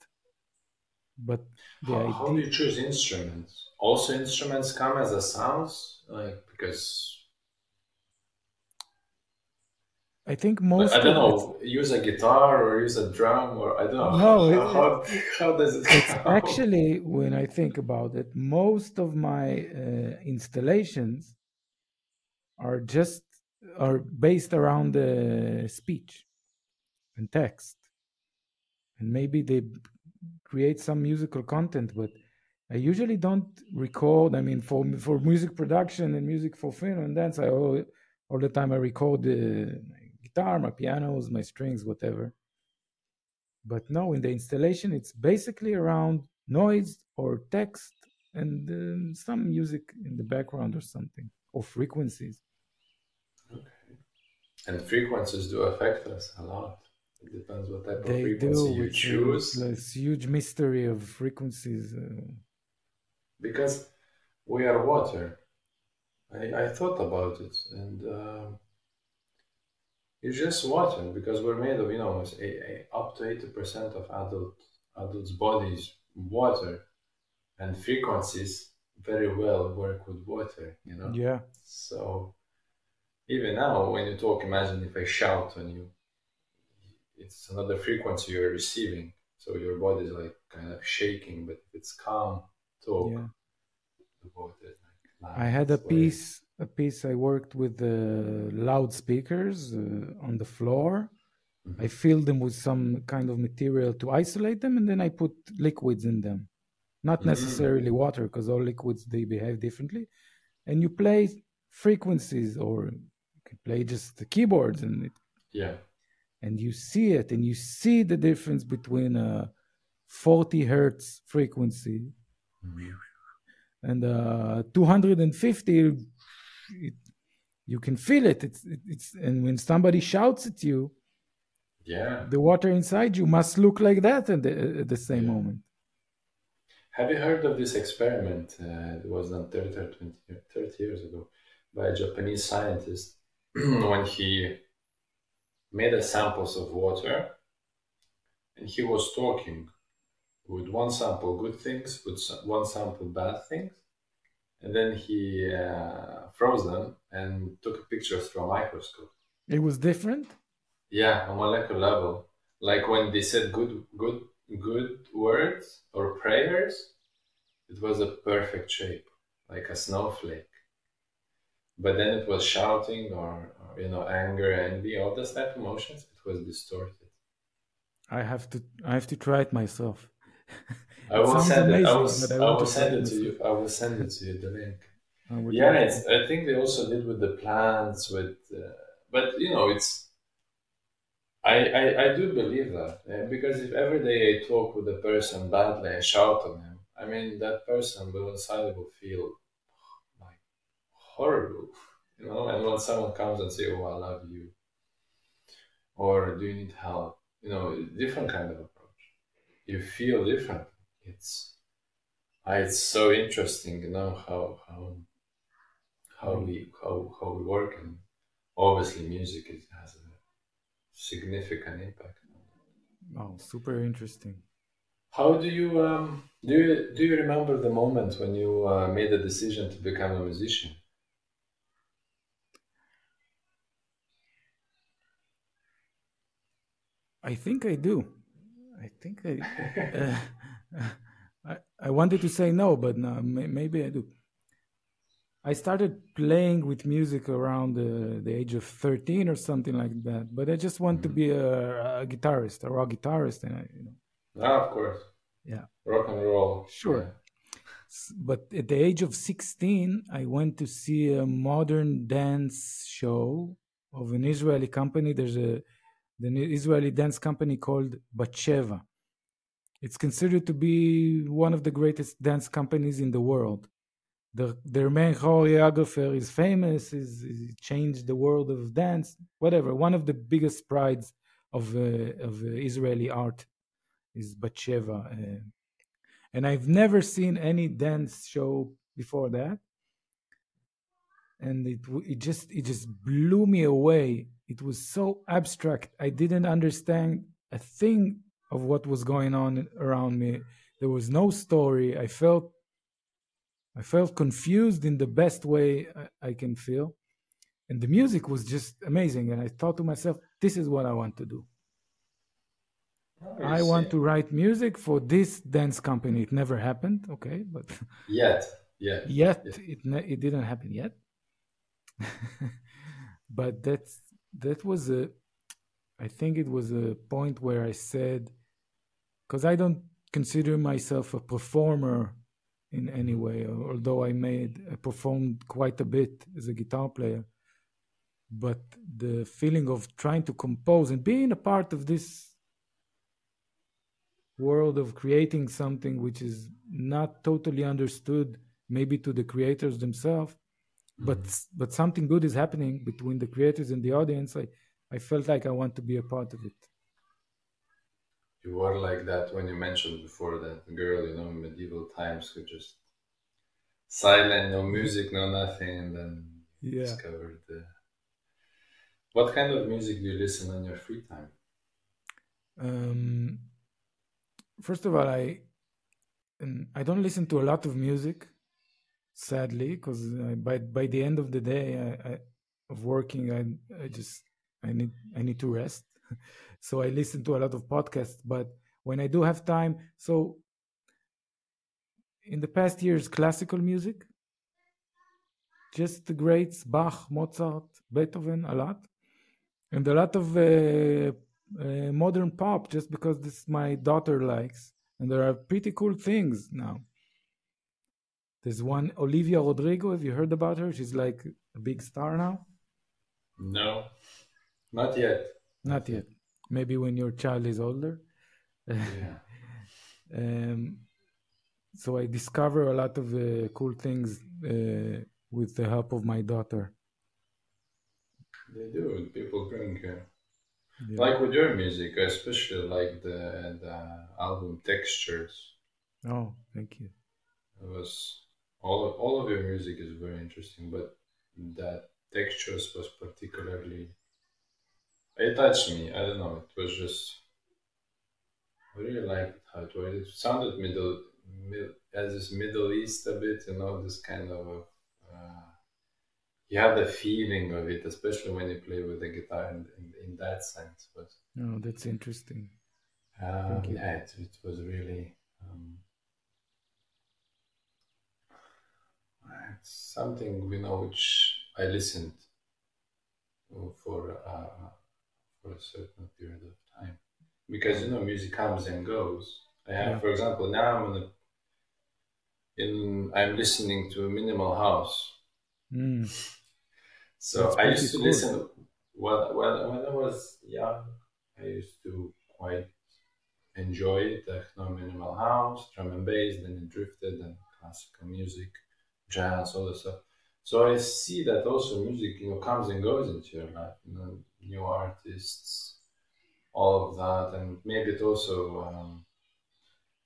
But the how, how do you choose instruments? Also, instruments come as a sounds, like because I think most I don't know, use a guitar or use a drum or I don't know. No, how, it- how, how does it actually, when I think about it, most of my uh, installations are just are based around the speech and text, and maybe they create some musical content, but I usually don't record. I mean, for for music production and music for film and dance, I all, all the time I record the guitar, my pianos, my strings, whatever. But no, in the installation, it's basically around noise or text and um, some music in the background or something, or frequencies. And frequencies do affect us a lot. It depends what type of They frequency do, you choose. is this huge mystery of frequencies. Uh, because we are water. I, I thought about it, and um it's just water because we're made of you know a, a, up to eighty percent of adult adults' bodies water, and frequencies very well work with water. You know, yeah, so even now when you talk, imagine if I shout on you, it's another frequency you're receiving. So your body is like kind of shaking, but if it's calm talk, yeah. the water is like I had a piece, a piece I worked with uh, loudspeakers uh, on the floor. Mhm. I filled them with some kind of material to isolate them, and then I put liquids in them. Not Mhm. necessarily water, because all liquids they behave differently. And you play frequencies, or play just the keyboards, and it, Yeah. and you see it, and you see the difference between a 40 hertz frequency and uh, 250 it, you can feel it it's it, it's and when somebody shouts at you Yeah. the water inside you must look like that at the, at the same Yeah. moment Have you heard of this experiment? Uh, it was done 30, or 20, 30 years ago by a Japanese scientist when he made a samples of water and he was talking with one sample good things, with one sample bad things, and then he uh, froze them and took pictures through a microscope. It was different. Yeah, on molecular level, like when they said good, good, good words or prayers, it was a perfect shape, like a snowflake. But then it was shouting or, or you know anger, envy, all those type of emotions. It was distorted. I have to I have to try it myself. I will send it. I will, I I will send it to you. I will send it to you. The link. Yeah, it's, I think they also did with the plants. With, uh, but you know, it's. I, I, I do believe that yeah? because if every day I talk with a person badly, and shout on him. I mean, that person will inside will feel horrible, you know. And when someone comes and say, "Oh, I love you," or "Do you need help?" you know, different kind of approach. You feel different. It's it's so interesting, you know, how how how we how how we work and obviously music is, has a significant impact. Oh, super interesting. How do you um do you do you remember the moment when you uh, made a decision to become a musician? I think I do. I think I. Uh, I, I wanted to say no, but no, maybe I do. I started playing with music around the, the age of 13 or something like that. But I just want to mm-hmm. be a, a guitarist, a rock guitarist, and I, you know. Ah, of course. Yeah. Rock and roll. Sure. But at the age of 16, I went to see a modern dance show of an Israeli company. There's a the Israeli dance company called Batsheva. It's considered to be one of the greatest dance companies in the world. The, their main choreographer is famous, is, is changed the world of dance, whatever. One of the biggest prides of, uh, of uh, Israeli art is Batsheva. Uh, and I've never seen any dance show before that. And it, it just it just blew me away it was so abstract. I didn't understand a thing of what was going on around me. There was no story. I felt I felt confused in the best way I, I can feel. And the music was just amazing. And I thought to myself, this is what I want to do. I want to write music for this dance company. It never happened, okay, but yet, yet, yet, it it didn't happen yet. but that's that was a i think it was a point where i said because i don't consider myself a performer in any way although i made i performed quite a bit as a guitar player but the feeling of trying to compose and being a part of this world of creating something which is not totally understood maybe to the creators themselves but mm-hmm. but something good is happening between the creators and the audience i i felt like i want to be a part of it you were like that when you mentioned before that girl you know medieval times who just silent no music no nothing and then yeah. discovered the what kind of music do you listen on your free time um first of all i i don't listen to a lot of music sadly, because by by the end of the day I, I, of working, I I just I need I need to rest. so I listen to a lot of podcasts, but when I do have time, so in the past years, classical music, just the greats, Bach, Mozart, Beethoven, a lot, and a lot of uh, uh, modern pop, just because this my daughter likes, and there are pretty cool things now. There's one Olivia Rodrigo. Have you heard about her? She's like a big star now. No, not yet. Not yet. Maybe when your child is older. Yeah. um, so I discover a lot of uh, cool things uh, with the help of my daughter. They do. People bring, uh, yeah. like with your music, especially like the the album textures. Oh, thank you. It was all of, all of your music is very interesting, but that textures was particularly it touched me. I don't know. It was just I really liked how it was. It sounded middle, mid, as this Middle East a bit, you know, this kind of. Uh, you have the feeling of it, especially when you play with the guitar in, in, in that sense. But oh, that's interesting. uh, yeah, it, it was really. Um, it's something we know which I listened for uh, for a certain period of time because you know music comes and goes. I have, Yeah. for example, now I'm in, a, in I'm listening to Minimal House. Mm. So I used to cool. listen when, when when I was young. I used to quite enjoy. Techno, minimal house, drum and bass. Then it drifted and classical music, jazz, all that stuff. So I see that also music, you know, comes and goes into your life. You know, new artists, all of that, and maybe it also um,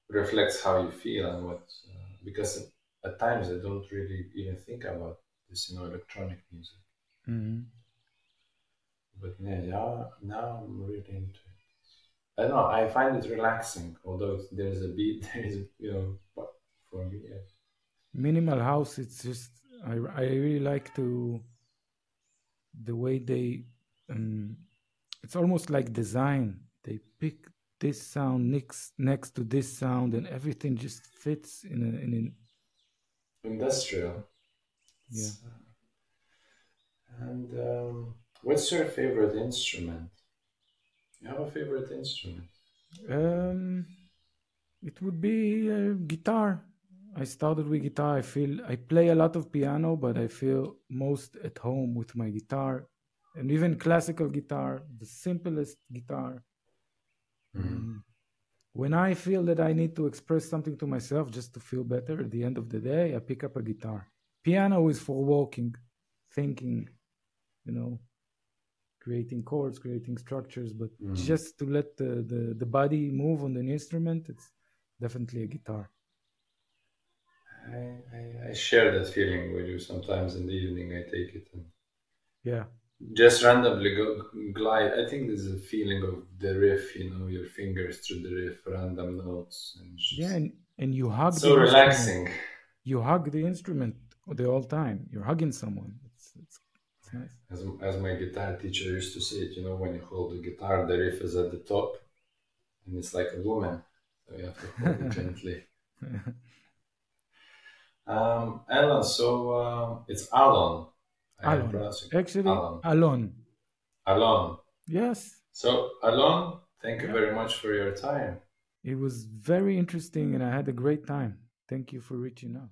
reflects how you feel and what. Uh, because at times I don't really even think about this, you know, electronic music. Mhm. But yeah, yeah, now I'm really into it. I don't know. I find it relaxing, although there's a beat. There is, you know, but for me, yeah. Minimal House. It's just I I really like to the way they. Um, it's almost like design. They pick this sound next next to this sound, and everything just fits in a, in an industrial. Yeah. And um, what's your favorite instrument? You have a favorite instrument? Um, it would be uh, guitar. I started with guitar. I feel I play a lot of piano, but I feel most at home with my guitar, and even classical guitar, the simplest guitar. Um, when I feel that I need to express something to myself just to feel better at the end of the day, I pick up a guitar. Piano is for walking, thinking, you know, creating chords, creating structures, but Mhm. just to let the, the, the body move on an instrument, it's definitely a guitar. I, I, I share that feeling with you. Sometimes in the evening, I take it and Yeah. just randomly go glide. I think there's a feeling of the riff, you know, your fingers through the riff, random notes, and just Yeah, and, and you hug so the instrument. relaxing. You hug the instrument the whole time. You're hugging someone. It's, it's, it's nice. As, as my guitar teacher used to say it, you know, when you hold the guitar, the riff is at the top, and it's like a woman, so you have to hold it gently. Um, Alan, so um, it's Alon. Am Alon. Actually, Alon. Alon. Yes. So Alon, thank you Yeah. very much for your time. It was very interesting and I had a great time. Thank you for reaching out.